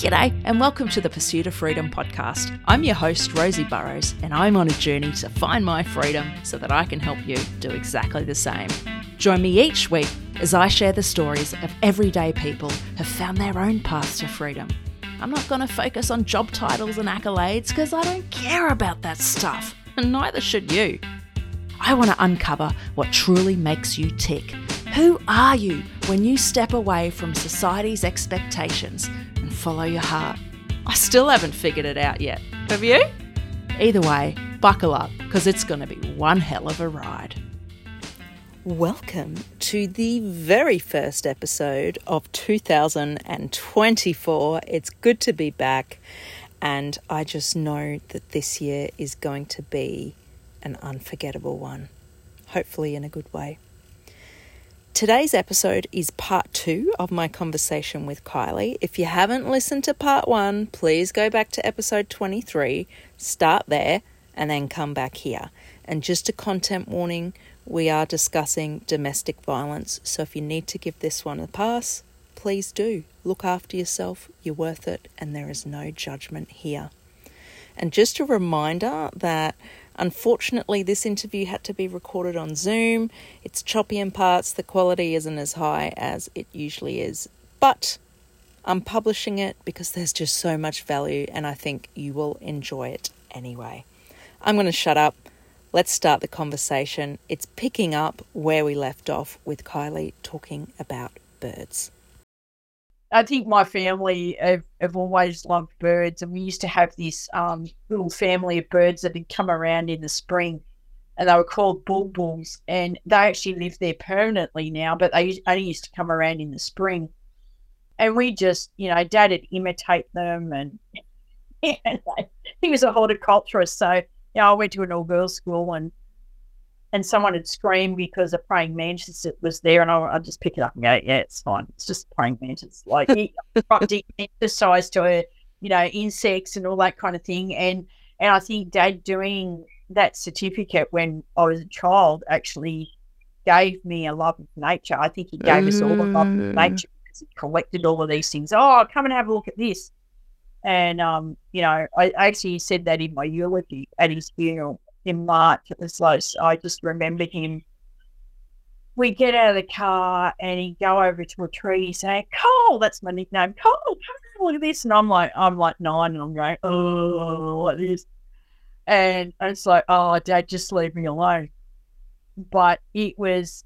G'day, and welcome to the Pursuit of Freedom podcast. I'm your host, Rosie Burrows, and I'm on a journey to find my freedom so that I can help you do exactly the same. Join me each week as I share the stories of everyday people who have found their own paths to freedom. I'm not going to focus on job titles and accolades because I don't care about that stuff, and neither should you. I want to uncover what truly makes you tick. Who are you when you step away from society's expectations follow your heart? I still haven't figured it out yet. Have you? Either way, buckle up because it's going to be one hell of a ride. Welcome to the very first episode of 2024. It's good to be back, and I just know that this year is going to be an unforgettable one, hopefully, in a good way. Today's episode is part two of my conversation with Kylie. If you haven't listened to part one, please go back to episode 23, start there, and then come back here. And just a content warning we are discussing domestic violence, so if you need to give this one a pass, please do. Look after yourself, you're worth it, and there is no judgment here. And just a reminder that unfortunately this interview had to be recorded on Zoom. It's choppy in parts, the quality isn't as high as it usually is, but I'm publishing it because there's just so much value and I think you will enjoy it anyway. I'm going to shut up. Let's start the conversation. It's picking up where we left off with Kylie talking about birds. I think my family have, have always loved birds, and we used to have this um, little family of birds that had come around in the spring, and they were called bulbuls, and they actually live there permanently now, but they only used to come around in the spring. And we just, you know, Dad would imitate them, and he was a horticulturist, so you know, I went to an all girls school and and someone had screamed because a praying mantis was there, and I, I just pick it up and go, yeah, it's fine. It's just praying mantis. Like exercise to a, you know, insects and all that kind of thing. And and I think Dad doing that certificate when I was a child actually gave me a love of nature. I think he gave us all a love of Mm. nature because he collected all of these things. Oh, come and have a look at this. And um, you know, I I actually said that in my eulogy at his funeral in March at the Slows. I just remember him. We get out of the car and he'd go over to a tree saying, Cole, that's my nickname. Cole, come and look at this. And I'm like, I'm like nine and I'm going, oh, what is? This? And it's like, oh, dad, just leave me alone. But it was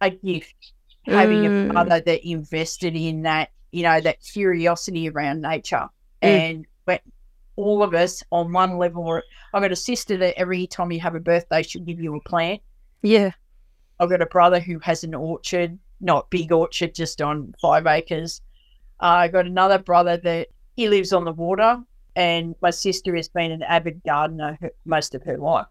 a gift having Mm. a father that invested in that, you know, that curiosity around nature. Mm. And when all of us on one level, or I've got a sister that every time you have a birthday, she'll give you a plant. Yeah. I've got a brother who has an orchard, not big orchard, just on five acres. Uh, I got another brother that he lives on the water, and my sister has been an avid gardener most of her life.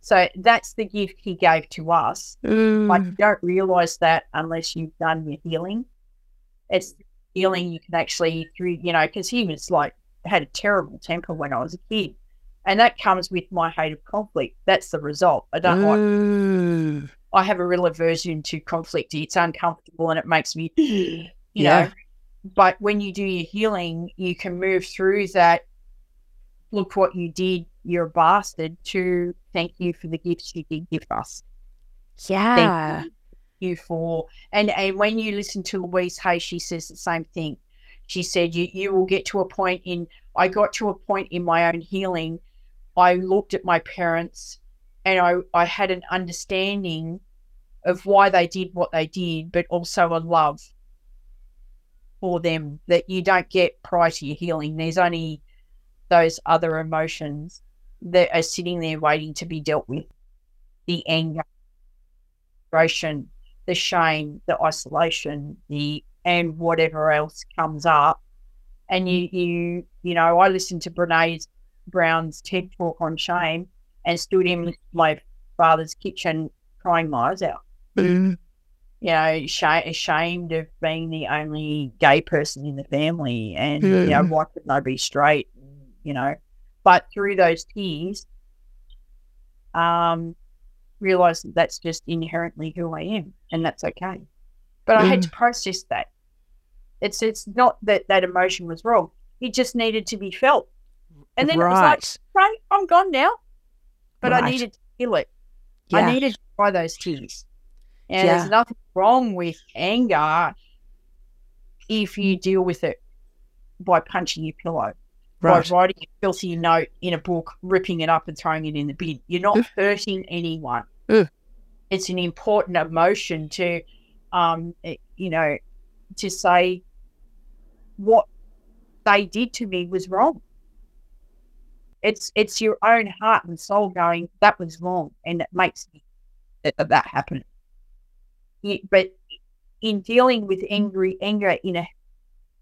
So that's the gift he gave to us. Mm. you don't realize that unless you've done your healing. It's healing you can actually through, you know, because he was like had a terrible temper when I was a kid, and that comes with my hate of conflict. That's the result. I don't like. Mm. I have a real aversion to conflict. It's uncomfortable and it makes me, you Yeah. know. But when you do your healing, you can move through that. Look what you did. You're a bastard. To thank you for the gifts you did give us Yeah. thank you for and and when you listen to Louise Hay, she says the same thing. She said you you will get to a point in I got to a point in my own healing. I looked at my parents and I, I had an understanding of why they did what they did, but also a love for them that you don't get prior to your healing. There's only those other emotions that are sitting there waiting to be dealt with. The anger, the frustration, the shame, the isolation, the and whatever else comes up. And you you you know, I listened to Brene Brown's TED talk on shame and stood in my father's kitchen crying my eyes out. Mm. You know, sh- ashamed of being the only gay person in the family, and you know, Mm. why couldn't I be straight? You know, but through those tears, um, realize that that's just inherently who I am, and that's okay. But I had mm. to process that. It's it's not that that emotion was wrong. It just needed to be felt. And then right. it was like, right, I'm gone now. But I needed to feel it. yeah. I needed to cry those tears. And Yeah. there's nothing wrong with anger if you mm. deal with it by punching your pillow, right. by writing a filthy note in a book, ripping it up and throwing it in the bin. You're not hurting anyone. Ugh. It's an important emotion to, um, eh, you know, to say what they did to me was wrong. It's it's your own heart and soul going that was wrong, and it makes that, that happen. You- but in dealing with angry anger in a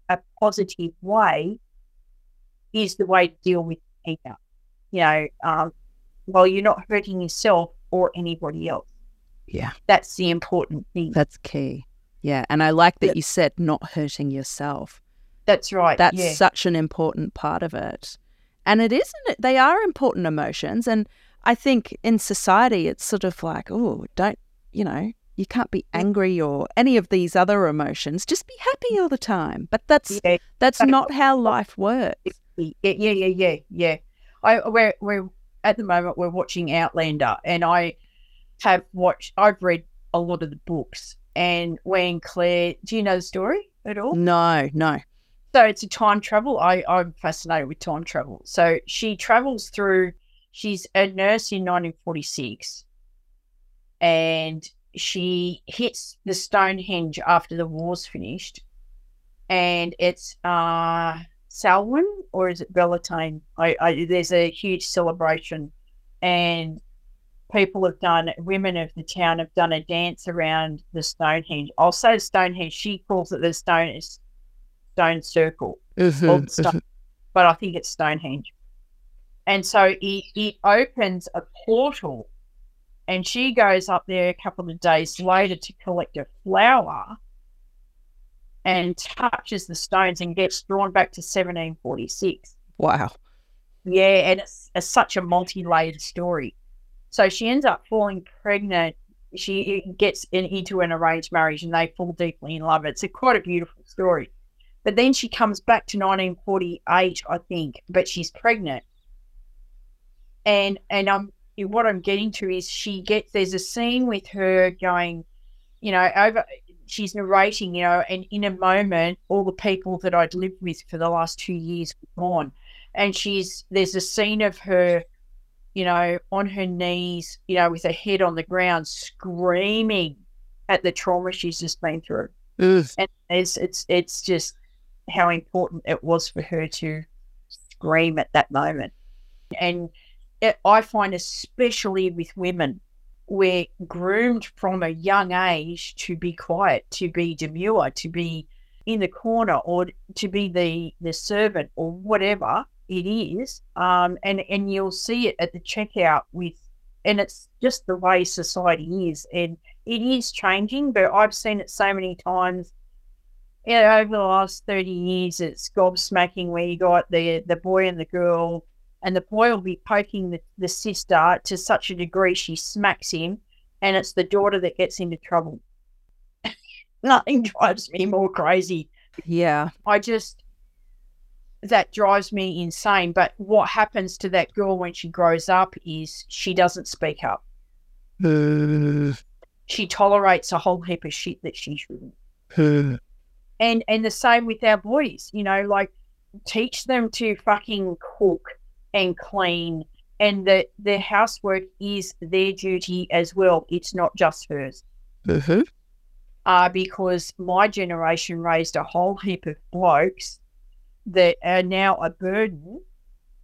a positive way is the way to deal with anger. You know, um, while you're not hurting yourself or anybody else. Yeah. That's the important thing. That's key. Yeah. And I like that Yeah. you said not hurting yourself. That's right. That's yeah. such an important part of it. And it isn't, they are important emotions. And I think in society, it's sort of like, oh, don't, you know, you can't be angry or any of these other emotions. Just be happy all the time. But that's yeah, that's not how life works. yeah, yeah, yeah, yeah, yeah. I we're we're at the moment we're watching Outlander, and I have watched. I've read a lot of the books, and when Claire, do you know the story at all? No, no. So it's a time travel. I, I'm fascinated with time travel. So she travels through, she's a nurse in 1946 and she hits the Stonehenge after the war's finished. And it's uh, Samhain or is it Beltane? I, I, there's a huge celebration and people have done, women of the town have done a dance around the Stonehenge. I'll say Stonehenge, she calls it the Stone, stone circle Mm-hmm. stuff, but I think it's Stonehenge. And so it, it opens a portal, and she goes up there a couple of days later to collect a flower and touches the stones and gets drawn back to 1746. Wow. Yeah, and it's, it's such a multi layered story. So she ends up falling pregnant. She gets in, into an arranged marriage and they fall deeply in love. It's a quite a beautiful story. But then she comes back to 1948, I think, but she's pregnant. And and I'm what I'm getting to is she gets there's a scene with her going, you know, over she's narrating, you know, and in a moment, all the people that I'd lived with for the last two years were gone. And she's there's a scene of her, you know, on her knees, you know, with her head on the ground, screaming at the trauma she's just been through. Ugh. and it's it's it's just how important it was for her to scream at that moment. And it, i find especially with women we're groomed from a young age to be quiet to be demure to be in the corner or to be the the servant or whatever it is um and and you'll see it at the checkout with and it's just the way society is and it is changing but i've seen it so many times you know, over the last 30 years, it's gobsmacking where you got the the boy and the girl, and the boy will be poking the, the sister to such a degree she smacks him, and it's the daughter that gets into trouble. Nothing drives me more crazy. Yeah. I just, that drives me insane. But what happens to that girl when she grows up is she doesn't speak up. She tolerates a whole heap of shit that she shouldn't and and the same with our boys you know like teach them to fucking cook and clean and that their housework is their duty as well it's not just hers Mm-hmm. uh, because my generation raised a whole heap of blokes that are now a burden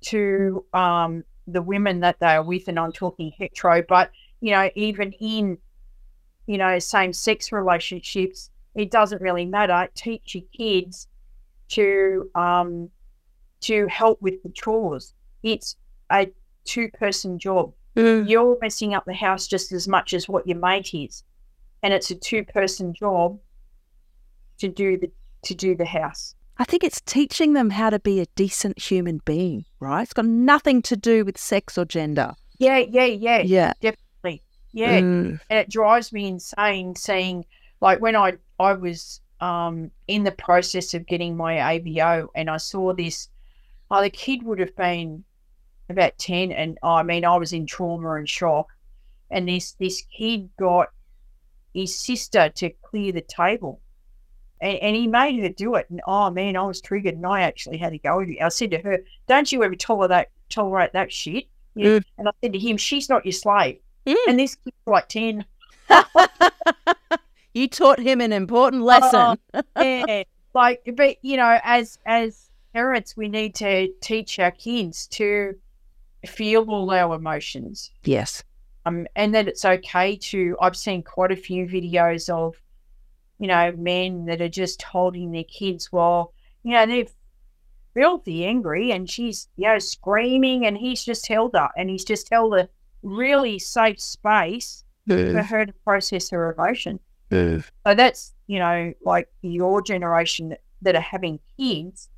to um, the women that they are with and i'm talking hetero but you know even in you know same sex relationships it doesn't really matter. Teach your kids to um, to help with the chores. It's a two person job. You're messing up the house just as much as what your mate is, and it's a two person job to do the to do the house. I think it's teaching them how to be a decent human being, right? It's got nothing to do with sex or gender. Yeah, yeah, yeah, Yeah. definitely. Yeah, Mm. and it drives me insane seeing like when I I was um, in the process of getting my AVO, and I saw this. Oh, the kid would have been about ten, and oh, I mean, I was in trauma and shock. And this this kid got his sister to clear the table, and, and he made her do it. And oh man, I was triggered, and I actually had to go with it. I said to her, "Don't you ever tolerate that tolerate that shit?" Yeah. Mm. And I said to him, "She's not your slave." Mm. And this kid's like ten. you taught him an important lesson. yeah, like, but you know, as as parents, we need to teach our kids to feel all our emotions, yes. um, and that it's okay to. I've seen quite a few videos of, you know, men that are just holding their kids while you know they're filthy angry, and she's you know screaming, and he's just held her, and he's just held a really safe space for her to process her emotion. So that's, you know, like your generation that, that are having kids.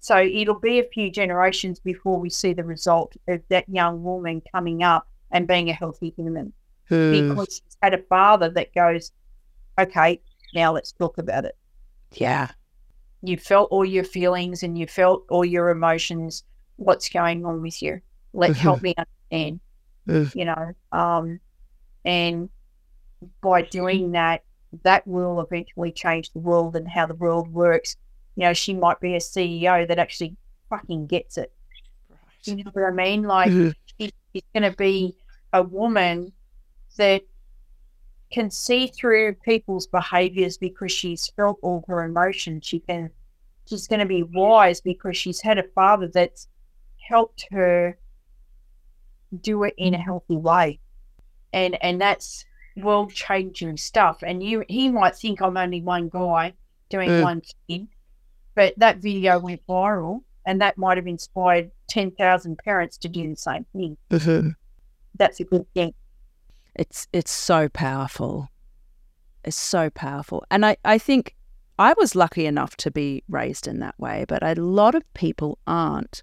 So it'll be a few generations before we see the result of that young woman coming up and being a healthy human because she's had a father that goes, okay, now let's talk about it. Yeah. You felt all your feelings and you felt all your emotions. What's going on with you? Let help me understand. You know, um, and by doing that, that will eventually change the world and how the world works. You know, she might be a CEO that actually fucking gets it. You know what I mean? Like, she's going to be a woman that can see through people's behaviors because she's felt all her emotions. She can, she's going to be wise because she's had a father that's helped her do it in a healthy way. And, and that's, world changing stuff. And you he might think I'm only one guy doing Mm. one thing, but that video went viral and that might have inspired ten thousand parents to do the same thing. That's a good thing. It's it's so powerful. It's so powerful. And I, I think I was lucky enough to be raised in that way, but a lot of people aren't.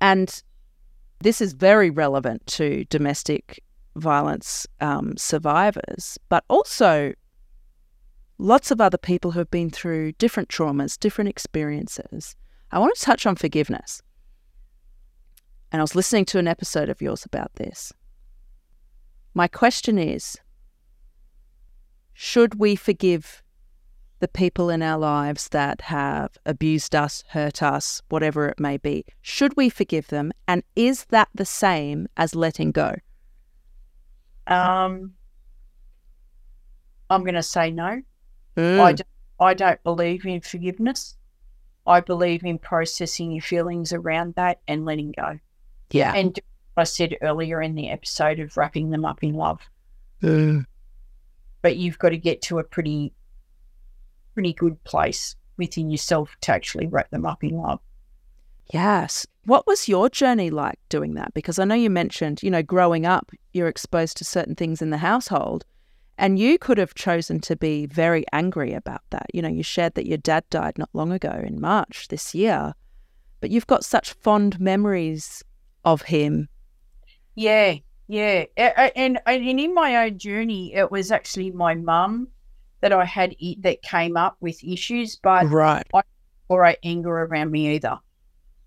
And this is very relevant to domestic violence um, survivors, but also lots of other people who have been through different traumas, different experiences. I want to touch on forgiveness. And I was listening to an episode of yours about this. My question is Should we forgive the people in our lives that have abused us, hurt us, whatever it may be? Should we forgive them? And is that the same as letting go? Um, I'm going to say no. I Mm. don't, I don't believe in forgiveness. I believe in processing your feelings around that and letting go. Yeah. And I said earlier in the episode of wrapping them up in love. but you've got to get to a pretty pretty good place within yourself to actually wrap them up in love. Yes. What was your journey like doing that? Because I know you mentioned, you know, growing up, you're exposed to certain things in the household, and you could have chosen to be very angry about that. You know, you shared that your dad died not long ago in March this year, but you've got such fond memories of him. Yeah, yeah. And, and in my own journey, it was actually my mum that I had that came up with issues, but Right. or I anger around me either.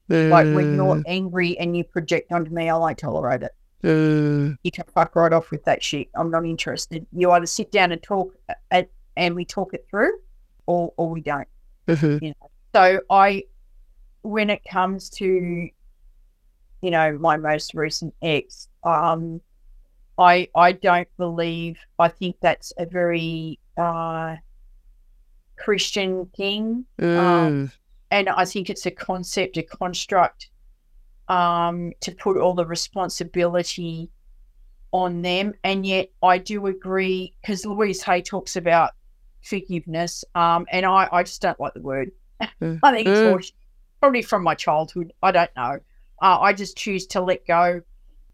Like when you're angry and you project onto me, I won't tolerate it. You can fuck right off with that shit. I'm not interested. You either sit down and talk uh, and, and we talk it through, or or we don't. So I, when it comes to, you know, my most recent ex, um, I I don't believe. I think that's a very uh, Christian thing, Mm. and I think it's a concept, a construct, um, to put all the responsibility on them. And yet, I do agree because Louise Hay talks about forgiveness, um, and I I just don't like the word. Mm. I think it's Mm. probably from my childhood. I don't know. Uh, I just choose to let go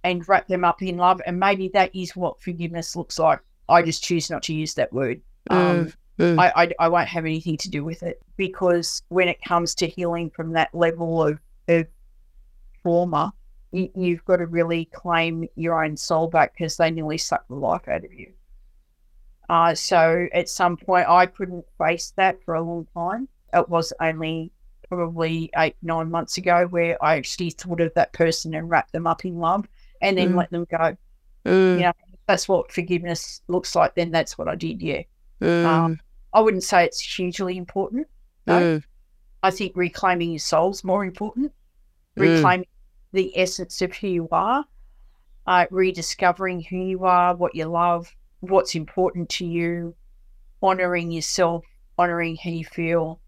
and wrap them up in love, and maybe that is what forgiveness looks like. I just choose not to use that word. Um, Mm. I, I I won't have anything to do with it because when it comes to healing from that level of, of trauma, you, you've got to really claim your own soul back because they nearly suck the life out of you. Uh, so at some point, I couldn't face that for a long time. It was only probably eight, nine months ago where I actually thought of that person and wrapped them up in love and then Mm. let them go. Mm, Yeah. That's what forgiveness looks like. Then that's what I did. Yeah. mm, Um, I wouldn't say it's hugely important. no. mm, I think reclaiming your soul's more important. Mm. Reclaiming the essence of who you are, uh, rediscovering who you are, what you love, what's important to you, honoring yourself, honoring how you feel,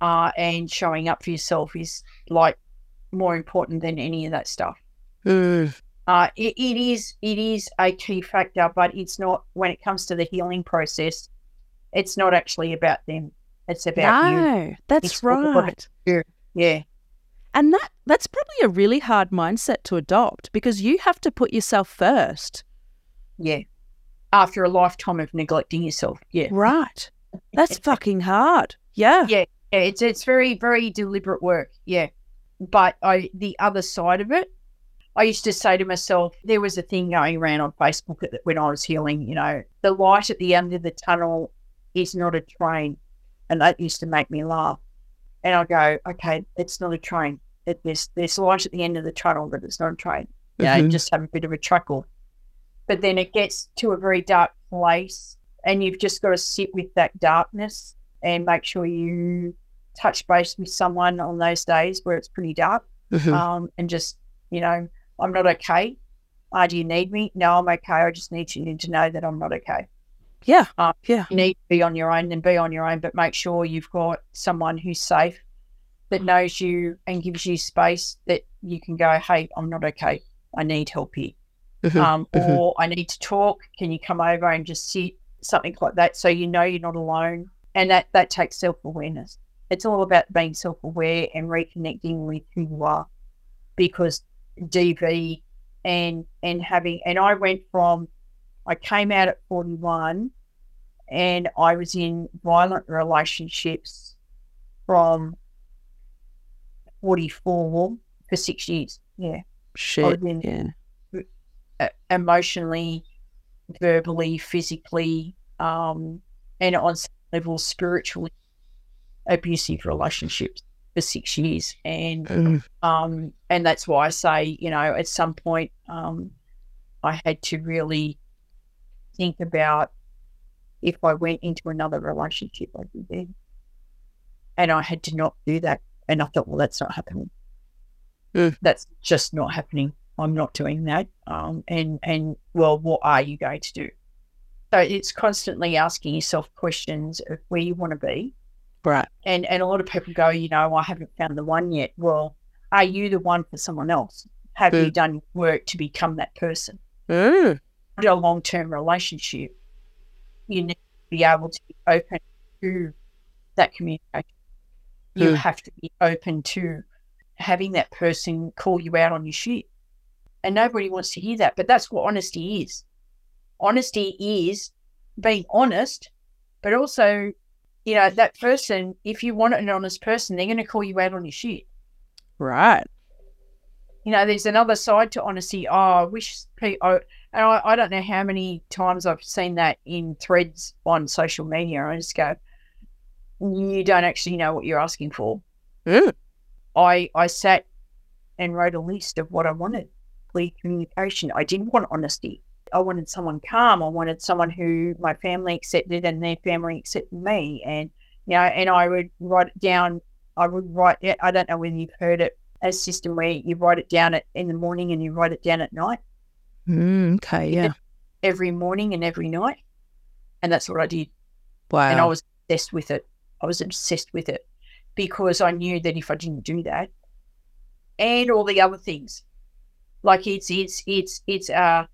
uh, and showing up for yourself is like more important than any of that stuff. mm. Uh, it, it is it is a key factor, but it's not when it comes to the healing process. It's not actually about them. It's about you. No, that's It's right. Yeah. And that that's probably a really hard mindset to adopt because you have to put yourself first. Yeah. After a lifetime of neglecting yourself. Yeah. Right. That's fucking hard. Yeah. Yeah. Yeah, it's it's very very deliberate work. Yeah, but I the other side of it, I used to say to myself, there was a thing going around on Facebook that when I was healing. You know, the light at the end of the tunnel is not a train, and that used to make me laugh. And I go, okay, it's not a train. It, there's there's light at the end of the tunnel, but it's not a train. You know, Mhm. just have a bit of a chuckle. But then it gets to a very dark place, and you've just got to sit with that darkness and make sure you touch base with someone on those days where it's pretty dark Mhm. um, and just, you know, I'm not okay. Uh, do you need me? No, I'm okay. I just need you to know that I'm not okay. Yeah. Uh, yeah. You need to be on your own, then be on your own, but make sure you've got someone who's safe, that knows you and gives you space that you can go, hey, I'm not okay. I need help here Mhm. um, Mhm. or I need to talk. Can you come over and just sit? Something like that, so you know you're not alone, and that that takes self awareness. It's all about being self aware and reconnecting with who you are, because DV and and having and I went from I came out at 41 and I was in violent relationships from 44 for six years. Yeah Shit. in- Yeah. emotionally, verbally, physically, um, and on level spiritually abusive relationships for six years. And Mm. um, and that's why I say, you know, at some point, um, I had to really think about if I went into another relationship, I'd be dead. And I had to not do that. And I thought, well, that's not happening. Mm. That's just not happening. I'm not doing that. Um, and and well, what are you going to do? So it's constantly asking yourself questions of where you want to be, Right. and and a lot of people go, you know, I haven't found the one yet. Well, are you the one for someone else? Have you Mm. done work to become that person? Mm. In a long term relationship, you need to be able to be open to that communication. You Mm. have to be open to having that person call you out on your shit. And nobody wants to hear that. But that's what honesty is. Honesty is being honest, but also, you know, that person, if you want an honest person, they're going to call you out on your shit. Right. you know, there's another side to honesty. Oh, I wish people, and I, I don't know how many times I've seen that in threads on social media. I just go, you don't actually know what you're asking for. Mm. I I sat and wrote a list of what I wanted. Clear communication. I didn't want honesty. I wanted someone calm. I wanted someone who my family accepted and their family accepted me. And you know, and I would write it down. I would write it. I don't know whether you've heard it a system where you write it down at, in the morning and you write it down at night, Mm, okay. Yeah. every morning and every night. And that's what I did. Wow. And I was obsessed with it. I was obsessed with it because I knew that if I didn't do that, and all the other things, like it's it's it's it's a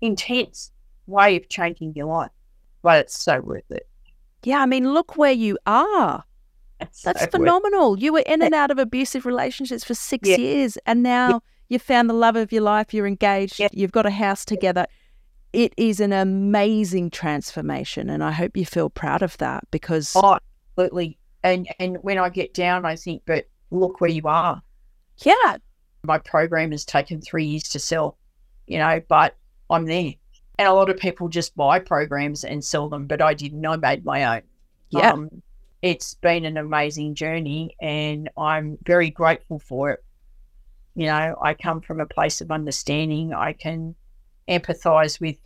intense way of changing your life, but it's so worth it. yeah. I mean, look where you are. It's That's so worth- phenomenal. You were in and out of abusive relationships for six Yeah. years, and now you found the love of your life. You're engaged. Yeah. You've got a house together. It is an amazing transformation, and I hope you feel proud of that because Oh, absolutely. And and when I get down, I think, but look where you are. yeah, my program has taken three years to sell, you know, but I'm there. And a lot of people just buy programs and sell them, but I didn't. I made my own. Yeah. Um, it's been an amazing journey and I'm very grateful for it. You know, I come from a place of understanding. I can empathize with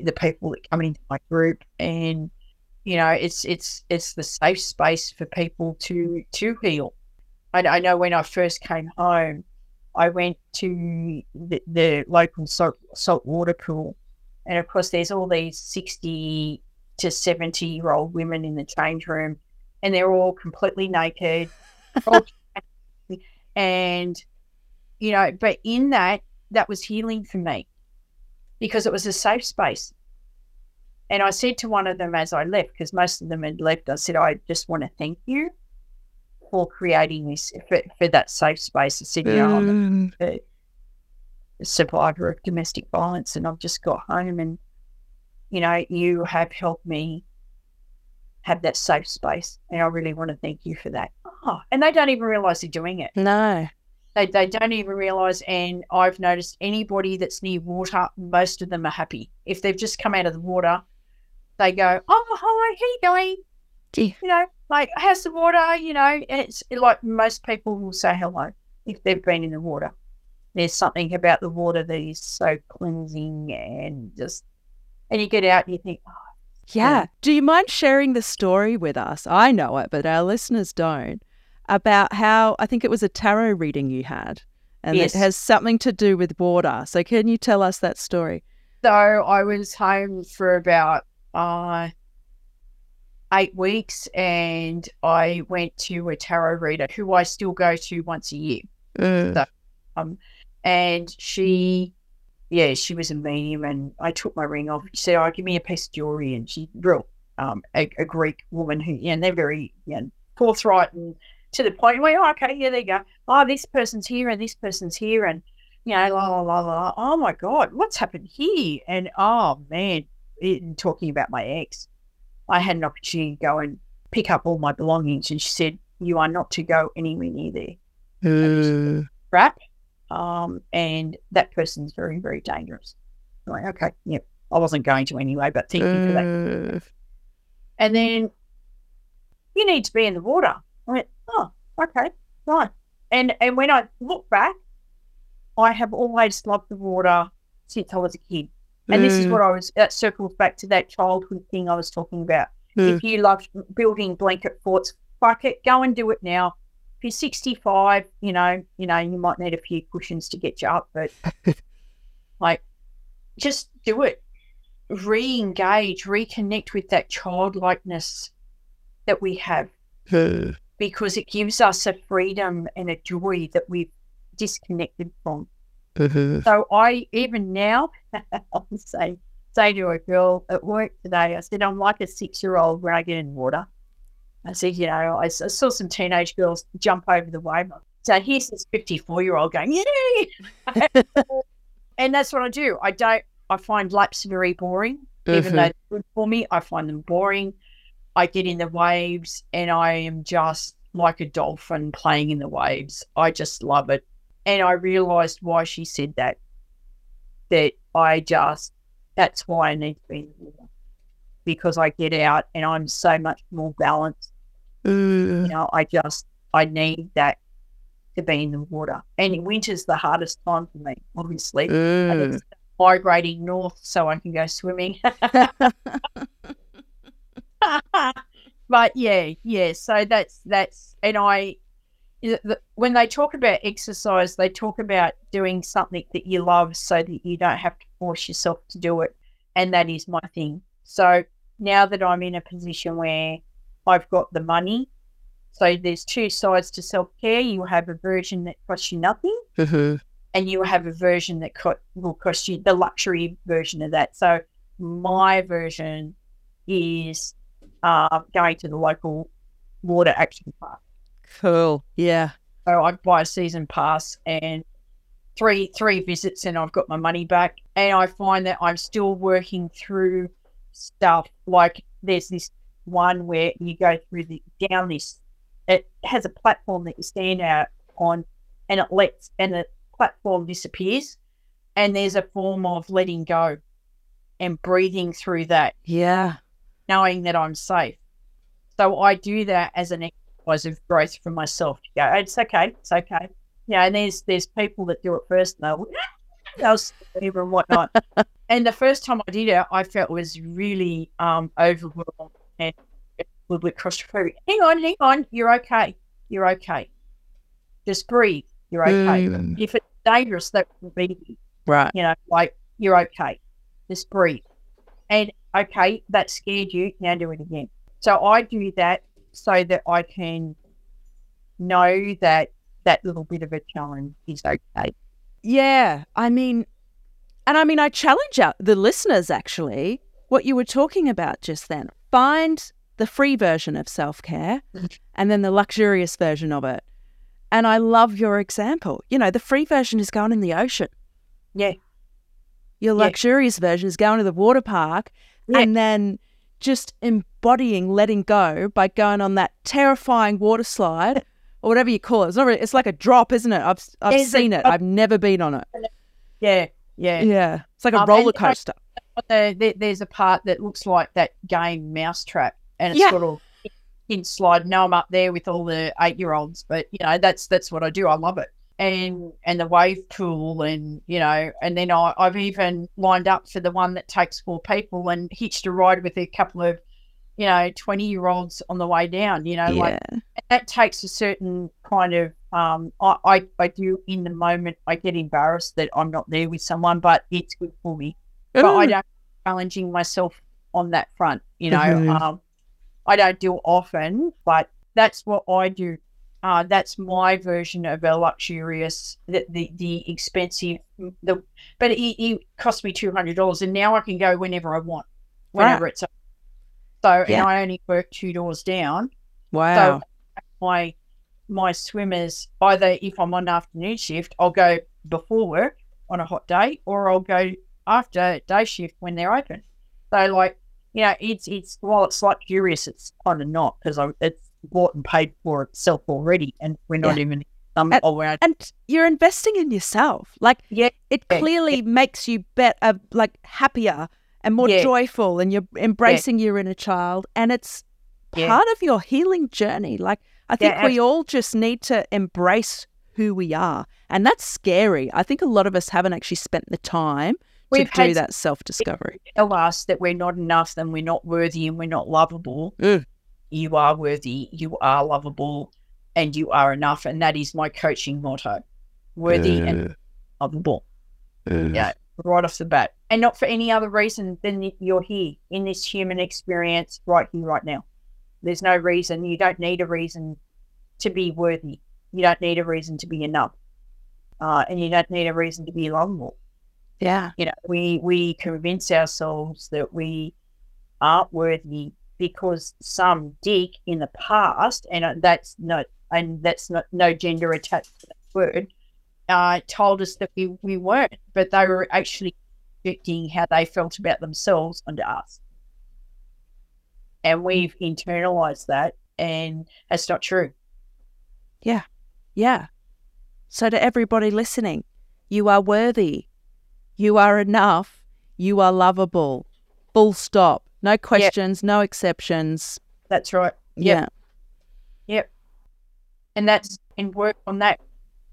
the people that come into my group and you know it's it's it's the safe space for people to to heal i, I know when i first came home i went to the, the local salt, salt water pool. And of course there's all these 60 to 70 year old women in the change room and they're all completely naked. All and you know but in that that was healing for me because it was a safe space. And I said to one of them as I left, because most of them had left, I said, I just want to thank you for creating this, for, for that safe space. I said, you know, I'm a, a survivor of domestic violence and I've just got home and, you know, you have helped me have that safe space. And I really want to thank you for that. Oh, and they don't even realize they're doing it. No. They, they don't even realize. And I've noticed anybody that's near water, most of them are happy. If they've just come out of the water, they go, Oh, hi, how you going? Yeah. You know, like, how's the water? You know, and it's like most people will say hello if they've been in the water. There's something about the water that is so cleansing and just, and you get out and you think, oh, Yeah. Do you mind sharing the story with us? I know it, but our listeners don't. About how I think it was a tarot reading you had, and Yes. it has something to do with water. So, can you tell us that story? So I was home for about uh, eight weeks and I went to a tarot reader who I still go to once a year. So- Um, and she, yeah, she was a medium and I took my ring off. She said, Oh, give me a piece of jewelry. And she's real, um, a, a Greek woman who, yeah, and they're very you know, forthright and to the point where, oh, okay, yeah, there you go. Oh, this person's here and this person's here. And, you know, la, la, la, la. Oh my God, what's happened here? And oh man, it, talking about my ex, I had an opportunity to go and pick up all my belongings. And she said, You are not to go anywhere near there. Crap. Um, and that person's very, very dangerous. I'm like, okay, yep. I wasn't going to anyway, but thank you for that. And then you need to be in the water. I went, oh, okay, right. And and when I look back, I have always loved the water since I was a kid. And this is what I was that circles back to that childhood thing I was talking about. Mm. If you love building blanket forts, fuck it, go and do it now. If you're 65, you know, you know, you might need a few cushions to get you up, but like just do it. Re-engage, reconnect with that childlikeness that we have because it gives us a freedom and a joy that we've disconnected from. Mm-hmm. So I even now I'll say say to a girl at work today, I said, I'm like a six year old when I get in water. I said, you know, I saw some teenage girls jump over the wave. So here's this 54 year old going, yay! and that's what I do. I don't, I find laps very boring, even though mm-hmm. they're good for me. I find them boring. I get in the waves and I am just like a dolphin playing in the waves. I just love it. And I realized why she said that. That I just, that's why I need to be in the water. Because I get out and I'm so much more balanced. You know, I just, I need that to be in the water. And winter's the hardest time for me, obviously. It's migrating north so I can go swimming. but yeah, yeah. So that's that's and I when they talk about exercise, they talk about doing something that you love so that you don't have to force yourself to do it. And that is my thing. So now that I'm in a position where I've got the money, so there's two sides to self care. You have a version that costs you nothing, and you have a version that co- will cost you the luxury version of that. So my version is uh, going to the local water action park. Cool. Yeah. So I buy a season pass and three three visits, and I've got my money back. And I find that I'm still working through stuff. Like there's this one where you go through the down this. It has a platform that you stand out on, and it lets and the platform disappears, and there's a form of letting go. and breathing through that, Yeah. knowing that I'm safe. So I do that as an exercise of growth for myself. Go, it's okay, it's okay. Yeah, and there's there's people that do it first and they'll they'll and whatnot. and the first time I did it, I felt was really um overwhelmed and a little bit claustrophobic. Hang on, hang on, you're okay. You're okay. Just breathe. You're okay. Mm. If it's dangerous, that would be Right. you know, like you're okay. Just breathe. And okay, that scared you. Now do it again. So I do that so that I can know that that little bit of a challenge is okay. Yeah. I mean, and I mean, I challenge the listeners actually, what you were talking about just then. Find the free version of self care and then the luxurious version of it. And I love your example. You know, the free version is going in the ocean. Yeah. Your Yeah. luxurious version is going to the water park Yeah. and then just embodying letting go by going on that terrifying water slide or whatever you call it. It's, not really, it's like a drop, isn't it? I've, I've It's a seen it. I've never been on it. Yeah. Yeah. Yeah. It's like a Um, roller coaster. Uh, there, there's a part that looks like that game Mousetrap, and it's Yeah. of in slide. Now I'm up there with all the eight year olds, but you know that's that's what I do. I love it, and and the wave pool, and you know, and then I, I've even lined up for the one that takes four people and hitched a ride with a couple of you know twenty year olds on the way down. You know, like that takes a certain kind of um I, I I do in the moment I get embarrassed that I'm not there with someone, but it's good for me but I don't challenging myself on that front. You know, Mhm. um, I don't do it often, but that's what I do. Uh, that's my version of a luxurious, the the, the expensive, the but it, it cost me two hundred dollars, and now I can go whenever I want, whenever it's. So Yeah. and I only work two doors down. Wow. So My my swimmers either if I'm on afternoon shift, I'll go before work on a hot day, or I'll go after day shift when they're open. So like, you know, it's it's while it's luxurious, it's kind of not because it's bought and paid for itself already, and we're not even um And- we're and you're investing in yourself. Like Yeah, it yeah, clearly makes you better, like happier and more Yeah. joyful, and you're embracing your inner child, and it's Yeah. part of your healing journey. Like I Yeah, think we all just need to embrace who we are, and that's scary. I think a lot of us haven't actually spent the time We've to do had- that self discovery. tell us that we're not enough, then we're not worthy, and we're not lovable. Mm. You are worthy, you are lovable, and you are enough, and that is my coaching motto: worthy and lovable. Yeah, right off the bat, and not for any other reason than you're here in this human experience, right here, right now. There's no reason. You don't need a reason to be worthy. You don't need a reason to be enough, uh, and you don't need a reason to be lovable. Yeah. You know, we we convince ourselves that we aren't worthy because some dick in the past, and uh, that's not, and that's not no gender attached to that word, uh, told us that we, we weren't, but they were actually projecting how they felt about themselves onto us. And we've internalized that, and that's not true. Yeah. Yeah. So, to everybody listening, you are worthy. You are enough. You are lovable. Full stop. No questions, no exceptions. That's right. Yeah. Yep. And that's and work on that.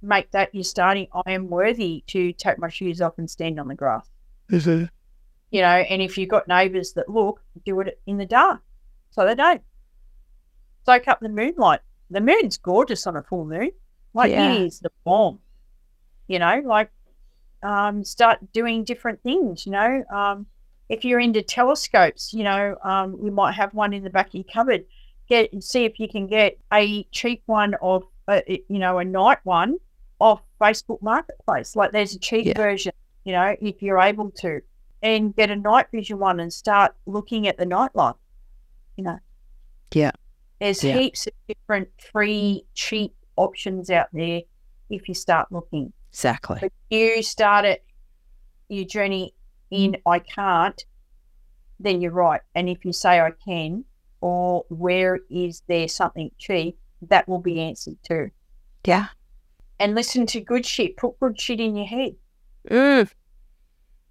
Make that your starting. I am worthy to take my shoes off and stand on the grass. Is it? You know, and if you've got neighbours that look, do it in the dark so they don't. Soak up the moonlight. The moon's gorgeous on a full moon. Like Yeah. it is the bomb. You know, like um, start doing different things. You know, um, if you're into telescopes, you know, um, you might have one in the back of your cupboard. Get see if you can get a cheap one of, uh, you know, a night one off Facebook Marketplace. Like there's a cheap Yeah. version. You know, if you're able to, and get a night vision one and start looking at the nightlife. You know. Yeah. There's Yeah. heaps of different free, cheap options out there if you start looking. Exactly. But you start it your journey in I can't, then you're right. And if you say I can, or where is there something cheap, that will be answered too. Yeah. And listen to good shit. Put good shit in your head. Mm.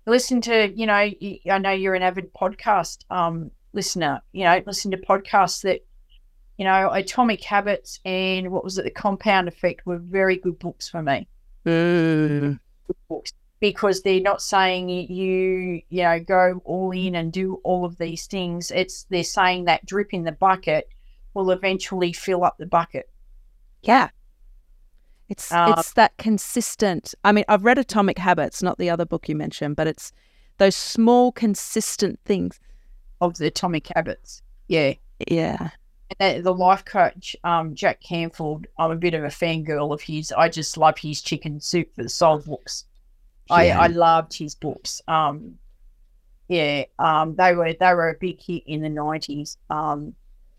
listen to, you know, I know you're an avid podcast um, listener, you know, listen to podcasts that, you know, Atomic Habits and what was it, The Compound Effect were very good books for me. Mm. Books because they're not saying you, you know, go all in and do all of these things. It's they're saying that drip in the bucket will eventually fill up the bucket. Yeah. It's Um, it's that consistent. I mean, I've read Atomic Habits, not the other book you mentioned, but it's those small consistent things. Of the Atomic Habits. Yeah. Yeah. And the life coach, um, Jack Canfield, I'm a bit of a fangirl of his. I just love his chicken soup for the soul books. I, I loved his books. Um, yeah, um, they were they were a big hit in the nineties. Um,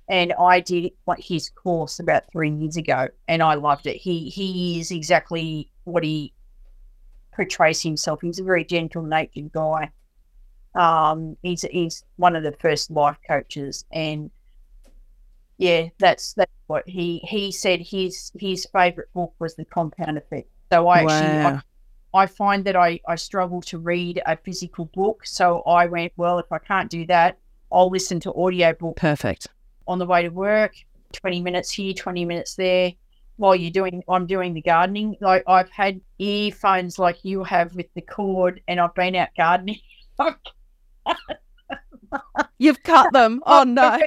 and I did like his course about three years ago, and I loved it. He he is exactly what he portrays himself. He's a very gentle natured guy. Um, he's he's one of the first life coaches, and yeah, that's that's what he he said. His his favorite book was The Compound Effect. So I actually I, find that I, I struggle to read a physical book. So I went, well, if I can't do that, I'll listen to audiobook Perfect. on the way to work, 20 minutes here, 20 minutes there. While you're doing, I'm doing the gardening. Like I've had earphones like you have with the cord, and I've been out gardening. You've cut them. Oh, oh no.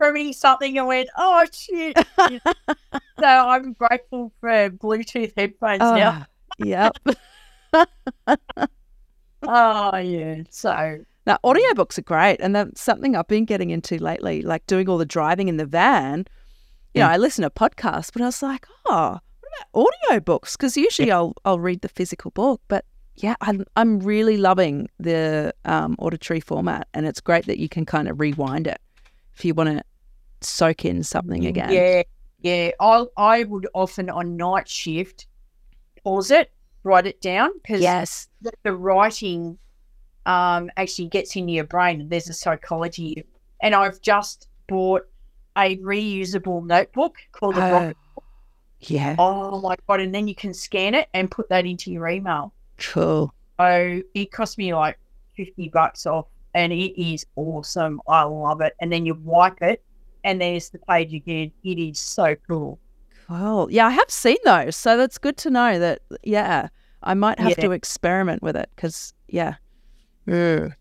Trimming something and went, oh shit. so I'm grateful for Bluetooth headphones oh, now. Yep. Oh yeah. So Now, mm. audiobooks are great, and that's something I've been getting into lately, like doing all the driving in the van. You know, mm. I listen to podcasts, but I was like, oh, what about audiobooks? Because usually I'll I'll read the physical book, but yeah, I'm I'm really loving the um, auditory format, and it's great that you can kind of rewind it if you want to soak in something mm, again. Yeah, yeah. I I would often on night shift pause it, write it down because Yes. the, the writing um actually gets into your brain. There's a psychology, and I've just bought a reusable notebook called the Oh, Rocket. yeah. Oh my god! And then you can scan it and put that into your email. Cool. So it cost me like fifty bucks off, and it is awesome. I love it. And then you wipe it, and there's the page again. It is so cool. Cool. Yeah, I have seen those, so that's good to know that. Yeah, I might have Yeah. to experiment with it because yeah. Mm.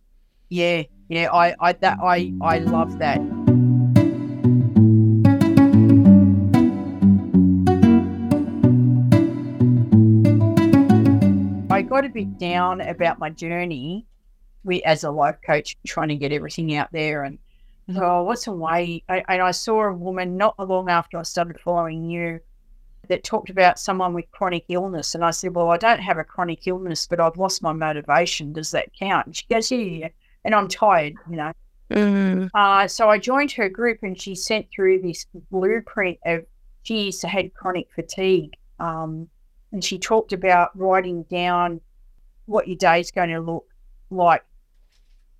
Yeah, yeah. I, I that I, I love that. I got a bit down about my journey we, as a life coach, trying to get everything out there. And oh, what's a way? I, and I saw a woman not long after I started following you that talked about someone with chronic illness. And I said, well, I don't have a chronic illness, but I've lost my motivation. Does that count? And she goes, yeah, yeah. yeah." And I'm tired, you know. Mm. Uh, so I joined her group and she sent through this blueprint of she used to had chronic fatigue. Um, and she talked about writing down what your day's going to look like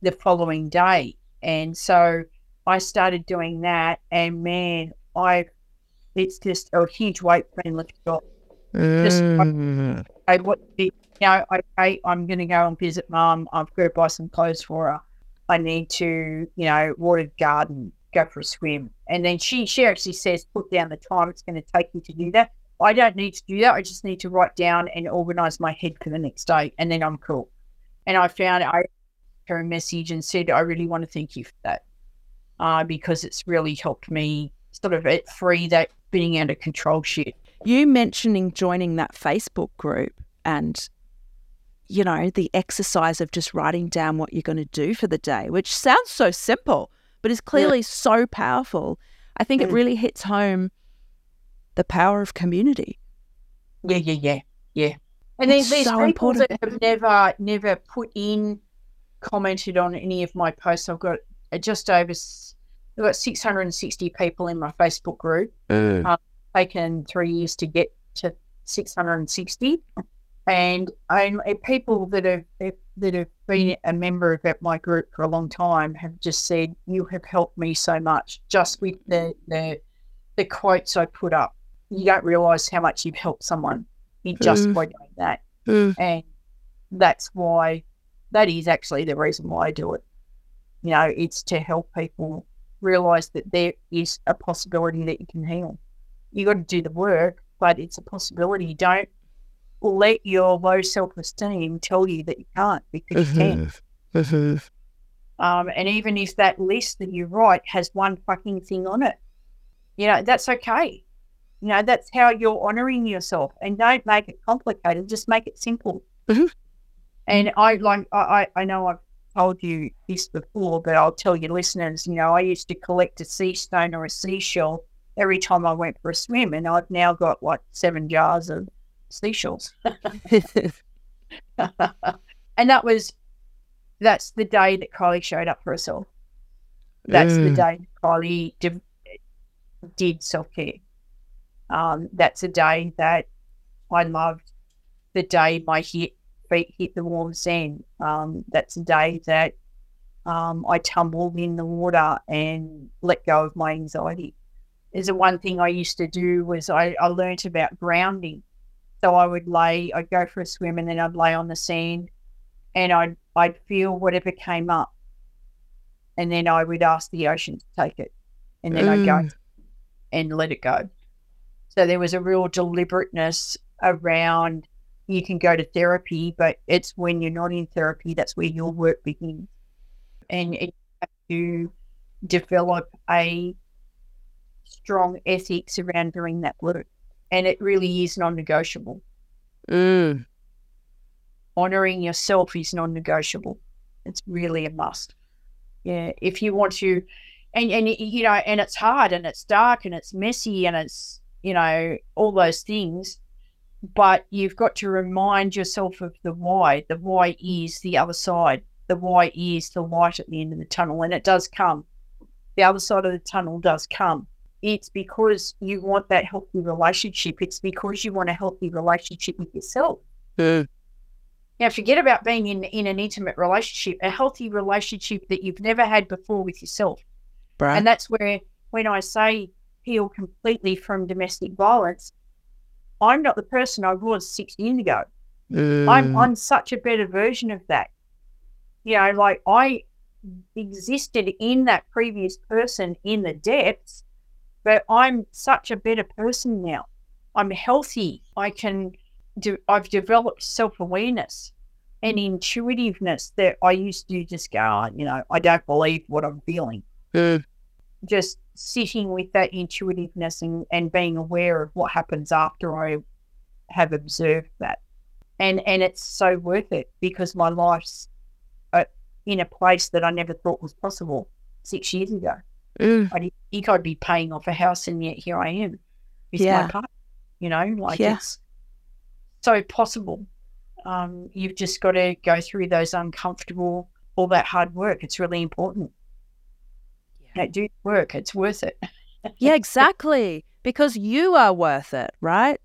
the following day. And so I started doing that and man, I it's just a huge weight being lifted off. Just- Mm. I what you know, okay, I'm gonna go and visit mum. I've got to buy some clothes for her. I need to, you know, water the garden, go for a swim. And then she she actually says, put down the time it's going to take you to do that. I don't need to do that. I just need to write down and organize my head for the next day, and then I'm cool. And I found I her a message and said, I really want to thank you for that, uh, because it's really helped me sort of it free that spinning out of control shit. You mentioning joining that Facebook group and you know the exercise of just writing down what you're going to do for the day, which sounds so simple, but is clearly so powerful. I think it Mm. really hits home the power of community. Yeah, yeah, yeah, yeah. And It's there's so people important. that have never, never put in, commented on any of my posts. I've got uh, just over, I've got 660 people in my Facebook group. Taken three years to get to 660, and um, uh, people that have that have been a member of my group for a long time have just said, "You have helped me so much." Just with the the the quotes I put up, you don't realise how much you've helped someone in just Mm. by doing that Mm. and that's why that is actually the reason why I do it. You know, it's to help people realize that there is a possibility that you can heal. You got to do the work, but it's a possibility. Don't let your low self esteem tell you that you can't because you can. Mm-hmm. Um, and even if that list that you write has one fucking thing on it, you know, that's okay. You know, that's how you're honoring yourself. And don't make it complicated, just make it simple. Mhm. And I like, I, I I know I've told you this before, but I'll tell your listeners, you know, I used to collect a sea stone or a seashell every time I went for a swim. And I've now got like seven jars of seashells. and that was, that's the day that Kylie showed up for herself. That's the Mm. day that Kylie div- did self care. Um, that's a day that I loved. The day my hit, feet hit the warm sand. Um, that's a day that um, I tumbled in the water and let go of my anxiety. Is the one thing I used to do was I, I learnt about grounding. So I would lay, I'd go for a swim and then I'd lay on the sand and I'd I'd feel whatever came up. And then I would ask the ocean to take it. And then I'd go Mm. and let it go. So there was a real deliberateness around you can go to therapy, but it's when you're not in therapy that's where your work begins. And you have to develop a strong ethics around doing that work. And it really is non negotiable. Mm. Honoring yourself is non negotiable. It's really a must. Yeah. If you want to, and, and, you know, and it's hard and it's dark and it's messy and it's, you know, all those things. But you've got to remind yourself of the why. The why is the other side. The why is the light at the end of the tunnel. And it does come. The other side of the tunnel does come. It's because you want that healthy relationship. It's because you want a healthy relationship with yourself. Mm. Now, forget about being in, in an intimate relationship, a healthy relationship that you've never had before with yourself. Right. And that's where, when I say heal completely from domestic violence, I'm not the person I was six years ago. I'm Mm. I'm such a better version of that. You know, like I existed in that previous person in the depths, but I'm such a better person now. I'm healthy. I can do. I've developed self awareness and intuitiveness that I used to just go, "Oh, you know, I don't believe what I'm feeling. Just sitting with that intuitiveness and, and being aware of what happens after I have observed that and and it's so worth it because my life's uh, in a place that I never thought was possible six years ago. Mm. I didn't think I'd be paying off a house, and yet here I am with Yeah. my partner. You know, like Yeah. it's so possible. Um, you've just got to go through those uncomfortable, all that hard work. It's really important. Yeah. Do work. It's worth it. Yeah, exactly. Because you are worth it, right?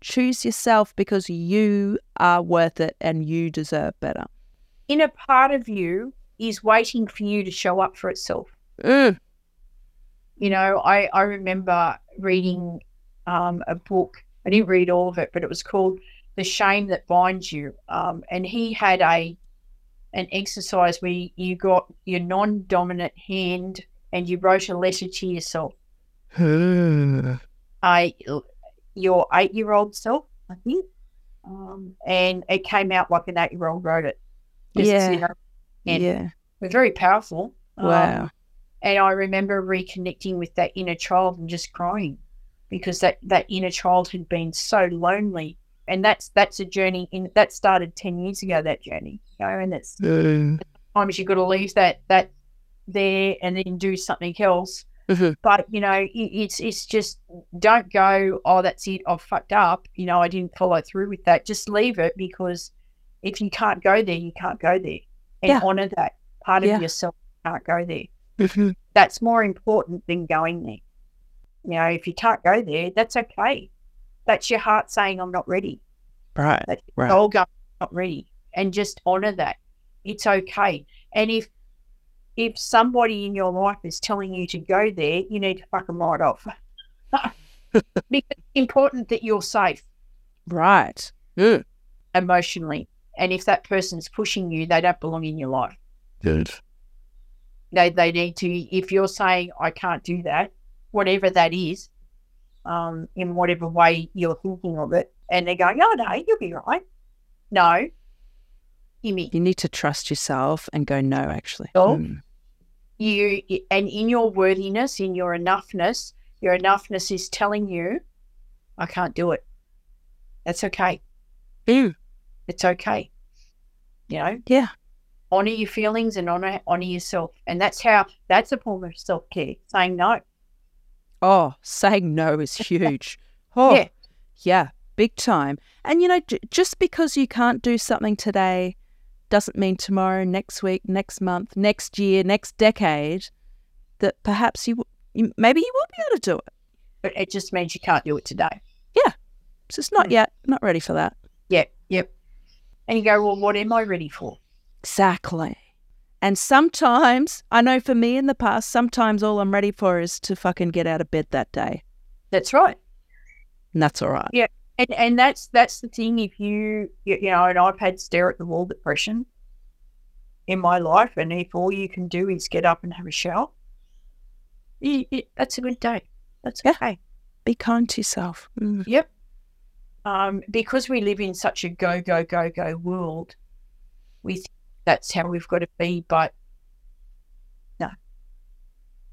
Choose yourself because you are worth it and you deserve better. Inner part of you is waiting for you to show up for itself. Mm. you know, I, I remember reading um, a book. I didn't read all of it, but it was called The Shame That Binds You. Um, and he had a an exercise where you got your non dominant hand and you wrote a letter to yourself. I, your eight year old self, I think. Um, and it came out like an eight year old wrote it. Just, Yeah. you know, and Yeah. it was very powerful. Um, Wow. and I remember reconnecting with that inner child and just crying because that, that inner child had been so lonely. And that's that's a journey in that started ten years ago, that journey. You know, and it's Mm. times you've got to leave that that there and then do something else. Mhm. But you know, it, it's it's just don't go, oh that's it, I've fucked up. You know, I didn't follow through with that. Just leave it because if you can't go there, you can't go there. And Yeah. honor that part of Yeah. yourself can't go there Mhm. that's more important than going there. You know, if you can't go there, that's okay. That's your heart saying, I'm not ready. Right. That's Right. soul going, "I'm not ready. And just honor that. It's okay. And if if somebody in your life is telling you to go there, you need to fuck them right off. because it's important that you're safe Right. Mm. emotionally And if that person's pushing you, they don't belong in your life. Good. They they need to. If you're saying I can't do that, whatever that is, um, in whatever way you're thinking of it, and they're going, oh no, you'll be right. No. You need to trust yourself and go, no, actually. Oh. Mm. You and in your worthiness, in your enoughness, your enoughness is telling you, I can't do it. That's okay. Mm. It's okay. You know, Yeah. honor your feelings and honor honor yourself, and that's how that's a form of self care. Saying no. Oh, saying no is huge. Oh, Yeah. yeah, big time. And you know, j- just because you can't do something today doesn't mean tomorrow, next week, next month, next year, next decade that perhaps you, you maybe you will be able to do it. But it just means you can't do it today. Yeah. So it's not Mm. yet, not ready for that. Yep, yep. And you go, well, what am I ready for? Exactly. And sometimes, I know for me in the past, sometimes all I'm ready for is to fucking get out of bed that day. That's right. And that's all right. And and that's that's the thing. If you you, you know, and I've had stare at the wall depression in my life, and if all you can do is get up and have a shower, you, you, that's a good day. That's Yeah. okay. Be kind to yourself. Mm. Yep. Um, because we live in such a go go go go world, we think that's how we've got to be. But no,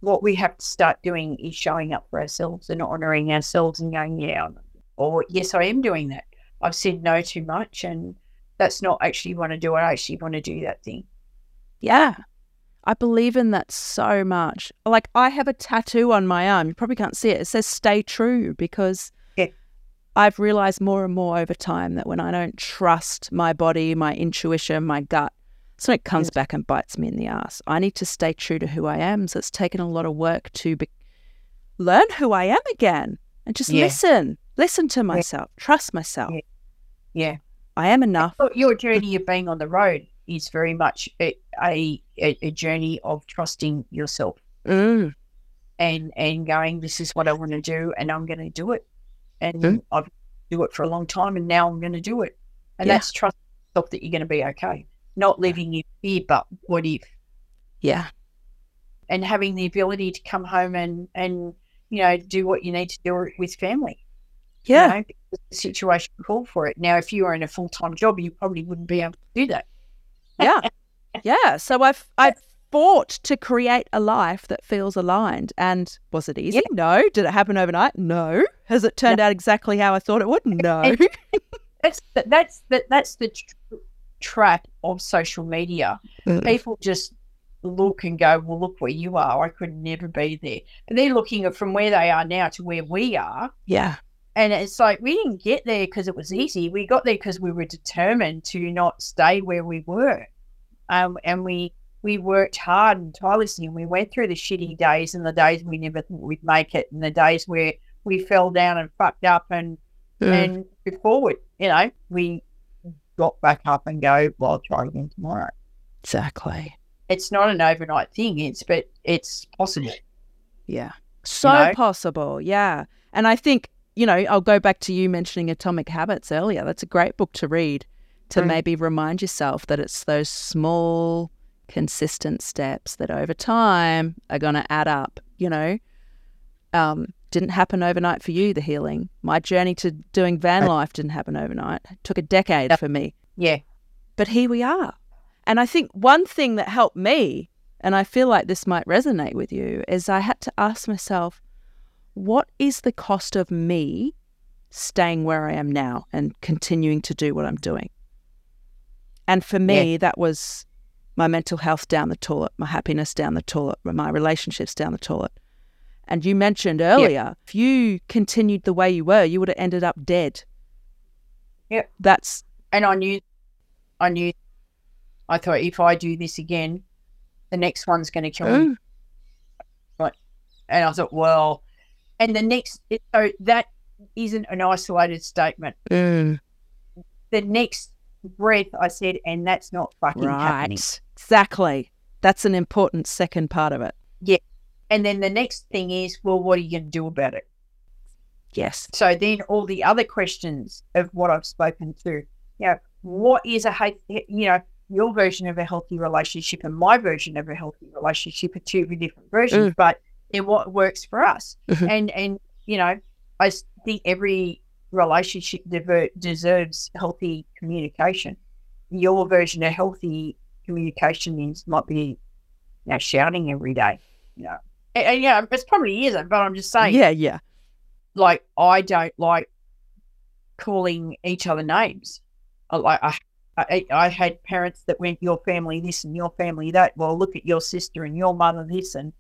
what we have to start doing is showing up for ourselves and honouring ourselves and going, yeah, or yes, I am doing that. I've said no too much, and that's not actually want to do. I actually want to do that thing. Yeah. I believe in that so much. Like I have a tattoo on my arm. You probably can't see it. It says stay true because Yeah. I've realized more and more over time that when I don't trust my body, my intuition, my gut, so it comes back and bites me in the ass. I need to stay true to who I am. So it's taken a lot of work to be- learn who I am again and just Yeah. listen, listen to myself, trust myself. Yeah. Yeah. I am enough. Your journey of being on the road is very much a, a, a journey of trusting yourself. Mm. and and going, this is what I want to do, and I'm going to do it, and Mm. I've do it for a long time, and now I'm going to do it, and Yeah. that's trust yourself that you're going to be okay, not living in fear, but what if, Yeah. and having the ability to come home and and you know do what you need to do with family. You Yeah. know, because the situation called for it. Now, if you were in a full time job, you probably wouldn't be able to do that. yeah yeah so i've i've fought to create a life that feels aligned and was it easy no did it happen overnight no has it turned out exactly how i thought it would no That's the, that's the, that's the tr- trap of social media. Mm. people just look and go, well, look where you are. I could never be there. But they're looking at from where they are now to where we are. yeah And it's like, we didn't get there because it was easy. We got there because we were determined to not stay where we were. Um, and we, we worked hard and tirelessly and we went through the shitty days and the days we never thought we'd make it and the days where we fell down and fucked up and, and moved forward. You know, we got back up and go, well, I'll try again tomorrow exactly it's not an overnight thing. It's but it's possible. yeah so know? possible yeah and i think you know i'll go back to you mentioning atomic habits earlier. That's a great book to read to Mm. maybe remind yourself that it's those small consistent steps that over time are going to add up you know? Um, didn't happen overnight for you the healing. My journey to doing van life didn't happen overnight. It took a decade for me. Yeah, but here we are. And i think one thing that helped me and i feel like this might resonate with you is i had to ask myself what is the cost of me staying where i am now and continuing to do what i'm doing and for me that was my mental health down the toilet my happiness down the toilet my relationships down the toilet and you mentioned earlier if you continued the way you were you would have ended up dead Yep. that's and I knew, I knew. I thought if I do this again, the next one's going to kill me. Mm. And I thought, well, and the next, so that isn't an isolated statement. Mm. The next breath, I said, and that's not fucking happening. Right. Exactly. That's an important second part of it. Yeah. And then the next thing is, well, what are you going to do about it? Yes. So then all the other questions of what I've spoken to, you know, what is a he- you know your version of a healthy relationship and my version of a healthy relationship are two different versions, but in what works for us. Mhm. And and you know, I think every relationship deserves healthy communication. Your version of healthy communication is might be, you know, shouting every day. You know, and, and yeah, it's probably isn't, but I'm just saying Yeah, yeah. like I don't like calling each other names. I Like I, I, I had parents that went your family this and your family that. Well, look at your sister and your mother this and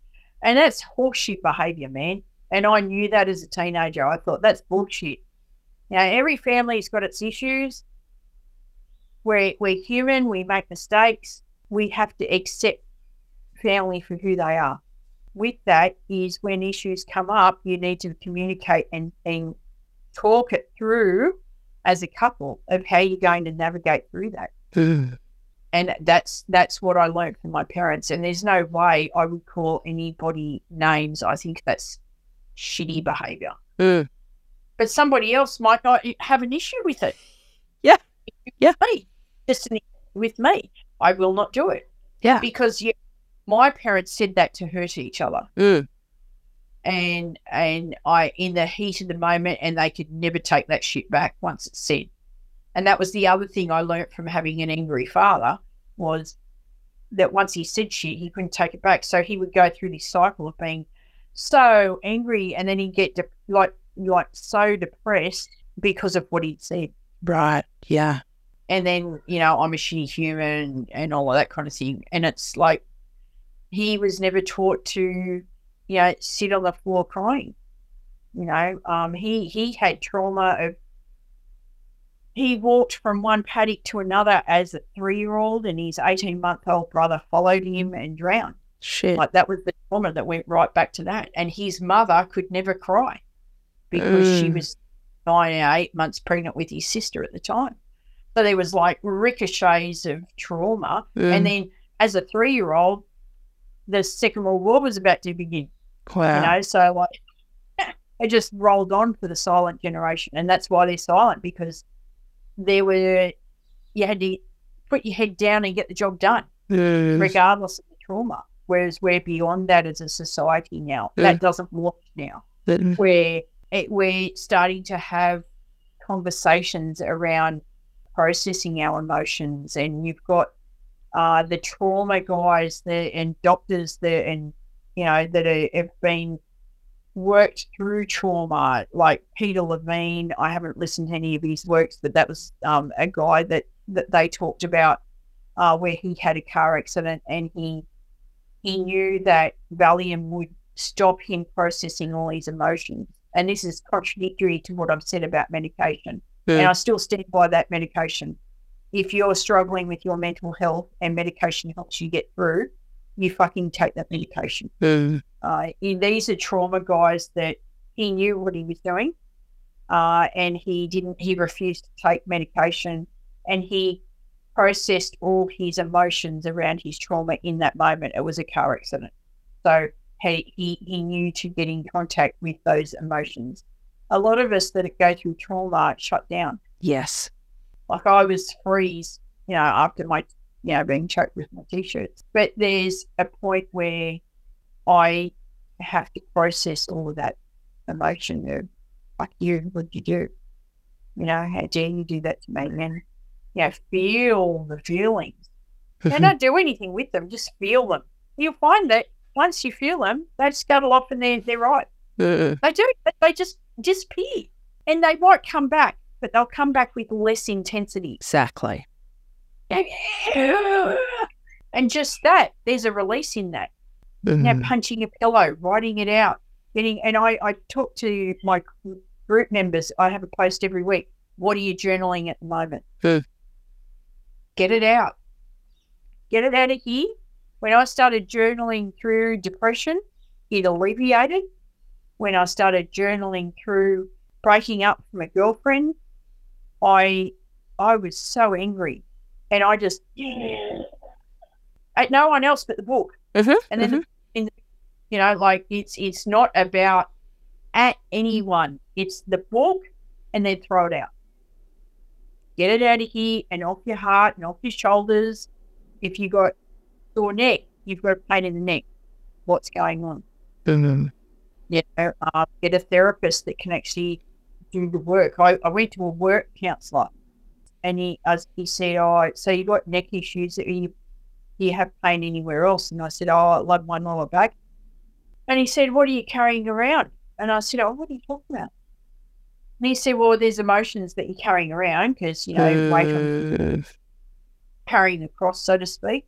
and that's horseshit behavior, man. And I knew that as a teenager. I thought that's bullshit. Now every family's got its issues. We're we're human. We make mistakes. We have to accept family for who they are with that is when issues come up, you need to communicate and, and talk it through as a couple of how you're going to navigate through that. And that's that's what I learned from my parents. And there's no way I would call anybody names. I think that's shitty behavior. Mm. But somebody else might not have an issue with it. Yeah. Yeah. Me. Just an issue with me. I will not do it. Yeah. Because you, my parents said that to hurt each other. Mm. and and I in the heat of the moment, and they could never take that shit back once it's said. And that was the other thing I learnt from having an angry father was that once he said shit, he couldn't take it back. So he would go through this cycle of being so angry, and then he'd get de- like like so depressed because of what he'd said. Right. Yeah. And then you know I'm a shitty human and all of that kind of thing. And it's like he was never taught to you know, sit on the floor crying. You know, um, he he had trauma of. He walked from one paddock to another as a three-year-old, and his eighteen-month-old brother followed him and drowned. Shit. Like that was the trauma that went right back to that. And his mother could never cry because she Mm. was nine or eight months pregnant with his sister at the time. So there was like ricochets of trauma. Mm. And then as a three-year-old, the Second World War was about to begin wow. you know so like it just rolled on for the silent generation and that's why they're silent because there were you had to put your head down and get the job done Mm. regardless of the trauma whereas we're beyond that as a society now Yeah. that doesn't work now where it, we're starting to have conversations around processing our emotions and you've got uh, the trauma guys there and doctors there and you know that are, have been worked through trauma like peter levine i haven't listened to any of his works but that was um, a guy that that they talked about uh, where he had a car accident and he he knew that valium would stop him processing all his emotions. And this is contradictory to what i've said about medication. And i still stand by that medication. If you're struggling with your mental health and medication helps you get through you fucking take that medication Mm. uh, he- these are trauma guys that he knew what he was doing, uh, and he didn't. He refused to take medication, and he processed all his emotions around his trauma in that moment. It was a car accident, so he he, he knew to get in contact with those emotions. A lot of us that go through trauma shut down. Yes. Like I was freeze, you know, after my, you know, being choked with my t-shirts. But there's a point where I have to process all of that emotion of, fuck you, what'd you do? You know, how dare you do that to me? And, you know, feel the feelings. They don't do anything with them, just feel them. You'll find that once you feel them, they scuttle off and they're, they're right. They do. They just disappear. And they might come back, but they'll come back with less intensity. Exactly. And just that, there's a release in that. You know, Mm. punching a pillow, writing it out, getting. And I, I talk to my group members. I have a post every week. What are you journaling at the moment? Get it out. Get it out of here. When I started journaling through depression, it alleviated. When I started journaling through breaking up from a girlfriend, I I was so angry, and I just at no one else but the book. Mhm, And then in you know, like it's it's not about at anyone. It's the book, and then throw it out. Get it out of here and off your heart and off your shoulders. If you got sore neck, you've got a pain in the neck. What's going on? Mm-hmm. You know, uh, get a therapist that can actually do the work. I, I went to a work counsellor and he uh, he said, "Oh, so you got neck issues? That you do you have pain anywhere else?" And I said, "Oh, I love my lower back." And he said, "What are you carrying around?" And I said, "Oh, what are you talking about?" And he said, "Well, there's emotions that you're carrying around because you know weight on carrying across, so to speak."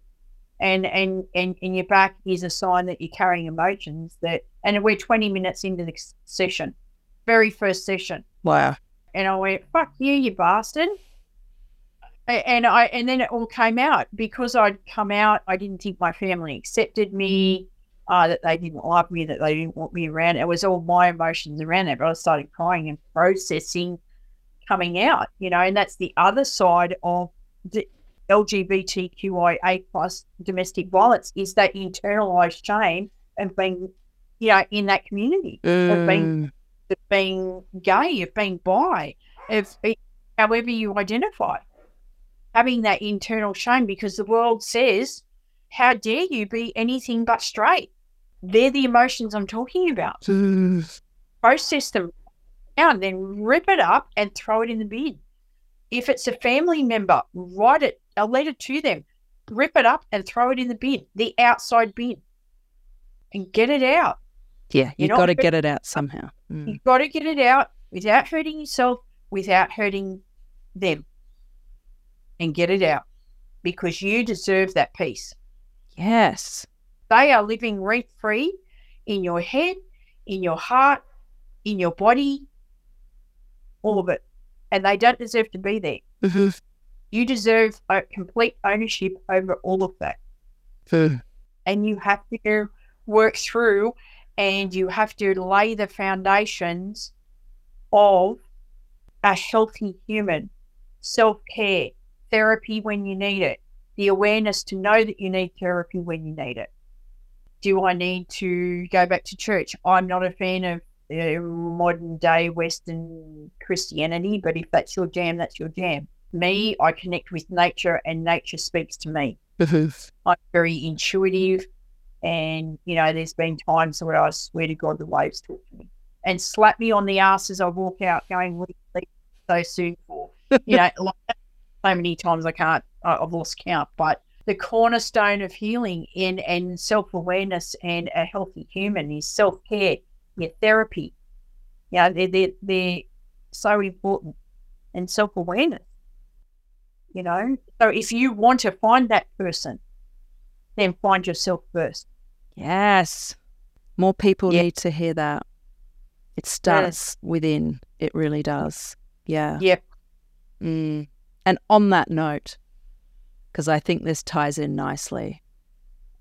And, and and and your back is a sign that you're carrying emotions that and we're 20 minutes into the session very first session Wow. and I went, "Fuck you, you bastard!" And I and then it all came out because I'd come out. I didn't think my family accepted me, uh, that they didn't like me, that they didn't want me around. It was all my emotions around it. But I started crying and processing coming out, you know. And that's the other side of the LGBTQIA plus domestic violence is that internalized shame of being, you know, in that community of being of being gay, of being bi, of however you identify, having that internal shame because the world says, "How dare you be anything but straight?" They're the emotions I'm talking about. Process them and then rip it up and throw it in the bin. If it's a family member, write it a letter to them, rip it up and throw it in the bin, the outside bin, and get it out. Yeah, You're you've got to get it out somehow. Mm. You've got to get it out without hurting yourself, without hurting them, and get it out because you deserve that peace. Yes. They are living rent free in your head, in your heart, in your body, all of it. And they don't deserve to be there. Mhm. You deserve a complete ownership over all of that. and you have to work through and you have to lay the foundations of a healthy human self care, therapy when you need it, the awareness to know that you need therapy when you need it. Do I need to go back to church? I'm not a fan of uh, modern day Western Christianity, but if that's your jam, that's your jam. Me, I connect with nature and nature speaks to me. I'm very intuitive. And, you know, there's been times where I swear to God, the waves talk to me and slap me on the ass as I walk out going, what are you so soon for? You know, like so many times I can't, I've lost count. But the cornerstone of healing in and self awareness and a healthy human is self care, your therapy. Yeah, they're, they're, they're so important and self awareness. You know, so if you want to find that person, then find yourself first. Yes. More people Yeah. need to hear that. It starts within. It really does. Yeah. Yep. Mm. And on that note, because I think this ties in nicely,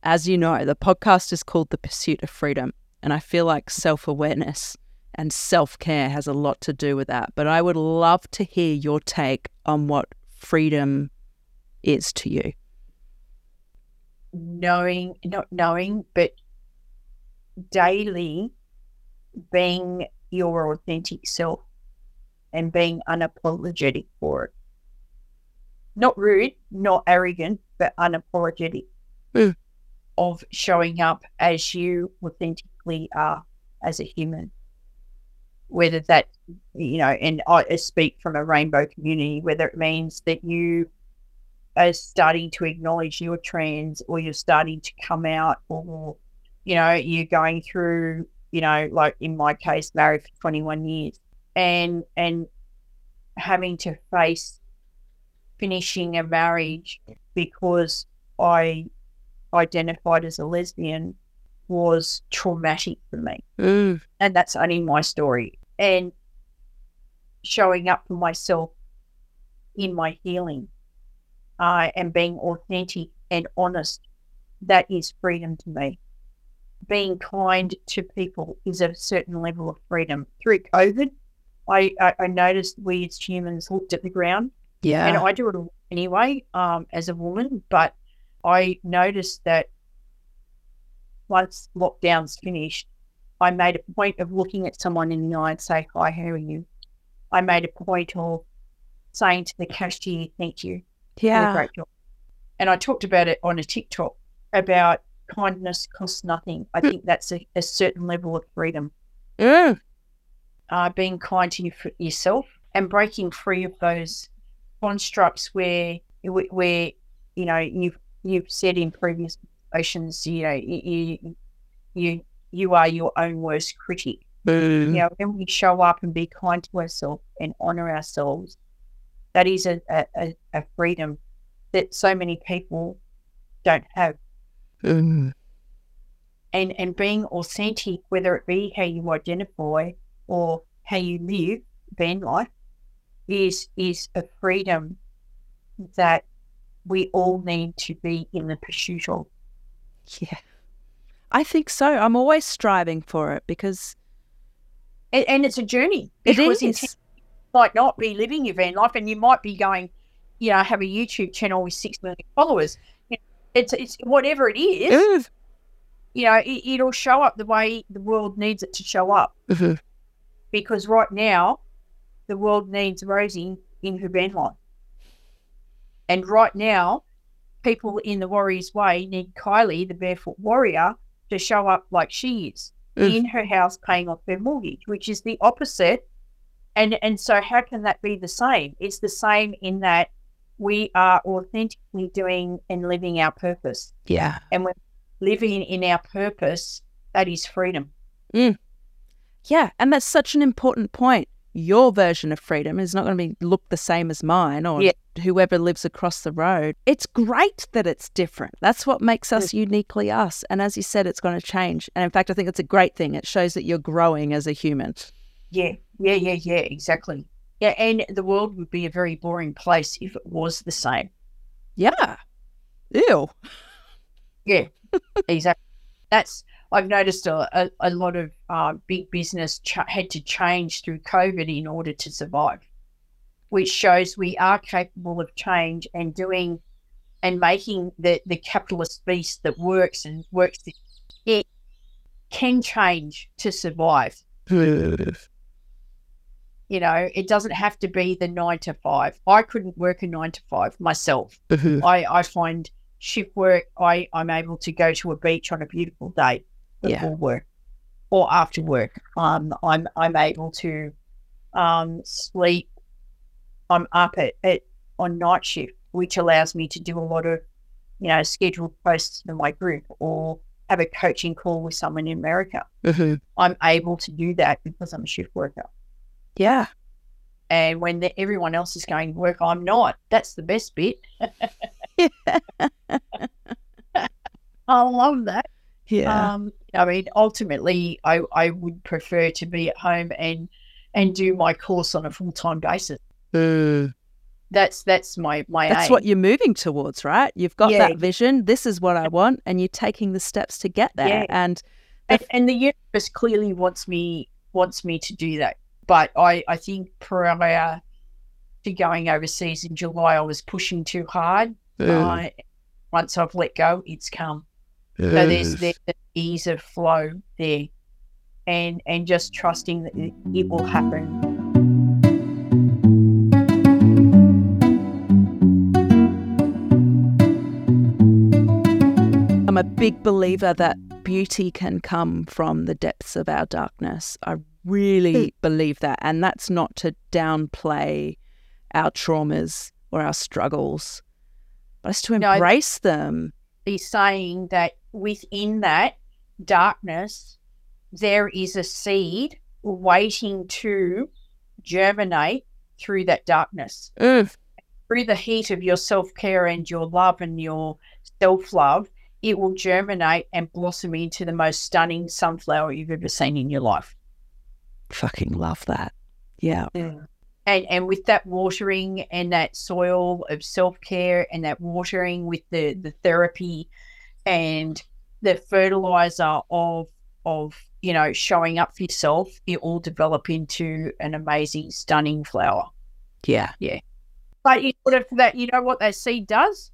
as you know, the podcast is called The Pursuit of Freedom. And I feel like self awareness and self care has a lot to do with that. But I would love to hear your take on what freedom is to you. knowing, not knowing, but daily being your authentic self and being unapologetic for it. Not rude, not arrogant, but unapologetic Mm. of showing up as you authentically are as a human. Whether that, you know, and I speak from a rainbow community, whether it means that you are starting to acknowledge you're trans or you're starting to come out or you know you're going through you know like in my case married for 21 years and and having to face finishing a marriage because i identified as a lesbian was traumatic for me. Mm. and that's only my story. And showing up for myself in my healing uh, and being authentic and honest that is freedom to me. Being kind to people is a certain level of freedom. Through covid i i, I noticed we as humans looked at the ground Yeah. and I do it anyway um, as a woman, but I noticed that once lockdown's finished, I made a point of looking at someone in the eye and say, Hi, how are you? I made a point of saying to the cashier, "Thank you, Yeah. great job." And I talked about it on a TikTok about kindness costs nothing. I think that's a, a certain level of freedom. Mm. uh, being kind to you yourself and breaking free of those constructs where where you know you've you've said in previous oceans you know you you you, are your own worst critic Mm. you know when we show up and be kind to ourselves and honor ourselves that is a, a, a- freedom that so many people don't have Mm. and and being authentic, whether it be how you identify or how you live van life, is is a freedom that we all need to be in the pursuit of. Yeah. I think so. I'm always striving for it because And, and it's a journey. It is. you might not be living your van life, and you might be going, you know, have a YouTube channel with six million followers. You know, It's it's whatever it is. Mm. You know, it, it'll show up the way the world needs it to show up. Mhm. because right now the world needs Rosie in her van life. And right now, people in the Warriors Way need Kylie, the barefoot warrior, to show up like she is Mm. in her house paying off her mortgage, which is the opposite. And and so how can that be the same? It's the same in that we are authentically doing and living our purpose. yeah. And we're living in our purpose, that is freedom. Yeah, and that's such an important point. Your version of freedom is not going to be look the same as mine or Yeah. whoever lives across the road. It's great that it's different. That's what makes us mm. uniquely us. And as you said, it's going to change. And in fact, I think it's a great thing. It shows that you're growing as a human. Yeah, yeah, yeah, yeah, exactly. Yeah, and the world would be a very boring place if it was the same. Yeah. Ew. Yeah, exactly. That's I've noticed a, a, a lot of uh, big business ch- had to change through COVID in order to survive, which shows we are capable of change and doing and making the, the capitalist beast that works and works. It can change to survive. You know, it doesn't have to be the nine to five. I couldn't work a nine to five myself. I, I find shift work, I, I'm able to go to a beach on a beautiful day Yeah. before work or after work. Um, I'm I'm able to um, sleep. I'm up at, at on night shift, which allows me to do a lot of, you know, scheduled posts in my group or have a coaching call with someone in America. I'm able to do that because I'm a shift worker. Yeah. And when the, everyone else is going to work, I'm not. That's the best bit. I love that. Yeah. Um, I mean, ultimately, I, I would prefer to be at home and and do my course on a full time basis. That's that's my my That's aim. what you're moving towards, right? You've got Yeah. that vision. This is what I want. And you're taking the steps to get there. Yeah. And and, and the universe clearly wants me wants me to do that. But I I think prior to going overseas in July, I was pushing too hard. Uh, once I've let go, it's come. So there's there's an ease of flow there, and and just trusting that it, it will happen. I'm a big believer that beauty can come from the depths of our darkness. I really hmm. believe that. And that's not to downplay our traumas or our struggles, but it's to No, embrace them. He's saying that within that darkness, there is a seed waiting to germinate through that darkness. Mm. Through the heat of your self care and your love and your self love, it will germinate and blossom into the most stunning sunflower you've ever seen in your life. Fucking love that. Yeah. and and with that watering and that soil of self care and that watering with the the therapy and the fertilizer of of you know showing up for yourself, it all develop into an amazing, stunning flower. Yeah. Yeah. But in order for that, you know what that seed does?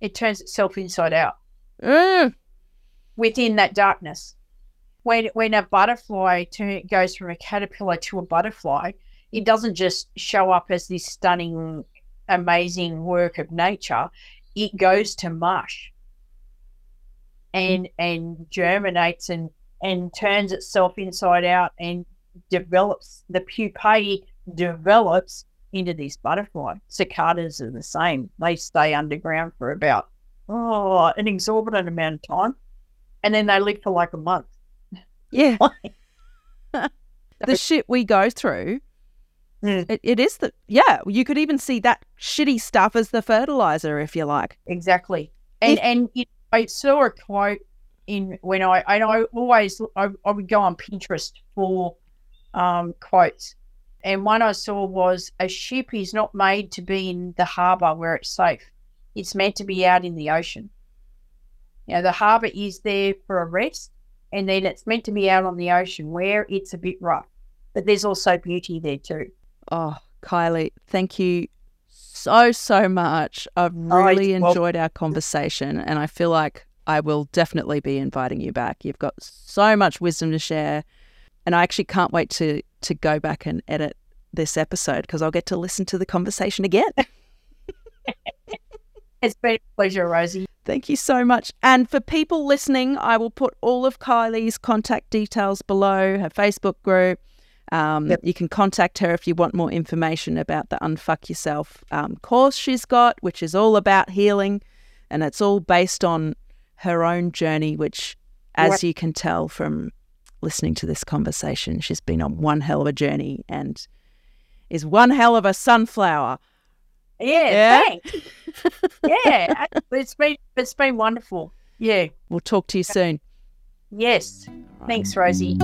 It turns itself inside out Mm. within that darkness. When when a butterfly turn, goes from a caterpillar to a butterfly, it doesn't just show up as this stunning, amazing work of nature. It goes to mush and and germinates and and turns itself inside out and develops the pupae develops into this butterfly. Cicadas are the same. They stay underground for about oh an exorbitant amount of time. And then they live for like a month. Yeah. the shit we go through. Mm. It, it is the yeah. You could even see that shitty stuff as the fertilizer, if you like. Exactly. And If- and you I saw a quote in when I and I always I, I would go on Pinterest for um, quotes, and one I saw was a ship is not made to be in the harbour where it's safe. It's meant to be out in the ocean. You know, the harbour is there for a rest, and then it's meant to be out on the ocean where it's a bit rough. But there's also beauty there too. Oh, Kylie, thank you so so much. I've really it's wel- enjoyed our conversation, and I feel like I will definitely be inviting you back. You've got so much wisdom to share, and I actually can't wait to to go back and edit this episode because I'll get to listen to the conversation again. It's been a pleasure, Rosie. Thank you so much. And for people listening, I will put all of Kylie's contact details below her Facebook group. Um, Yep. You can contact her if you want more information about the Unfuck Yourself um, course she's got, which is all about healing. And it's all based on her own journey, which, as Right. you can tell from listening to this conversation, she's been on one hell of a journey and is one hell of a sunflower. Yeah, Yeah? thanks. yeah, it's been it's been wonderful. Yeah, We'll talk to you soon. yes. Thanks, Rosie.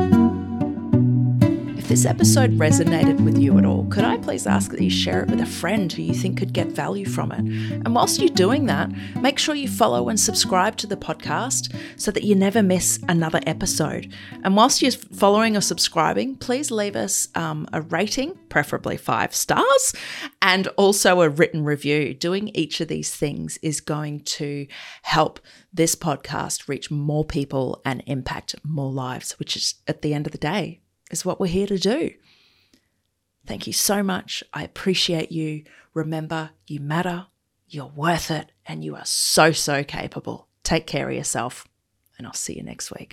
This episode resonated with you at all, could I please ask that you share it with a friend who you think could get value from it? And whilst you're doing that, make sure you follow and subscribe to the podcast so that you never miss another episode. And whilst you're following or subscribing, please leave us um, a rating, preferably five stars, and also a written review. Doing each of these things is going to help this podcast reach more people and impact more lives, which is at the end of the day is what we're here to do. Thank you so much. I appreciate you. Remember, you matter, you're worth it, and you are so, so capable. Take care of yourself, and I'll see you next week.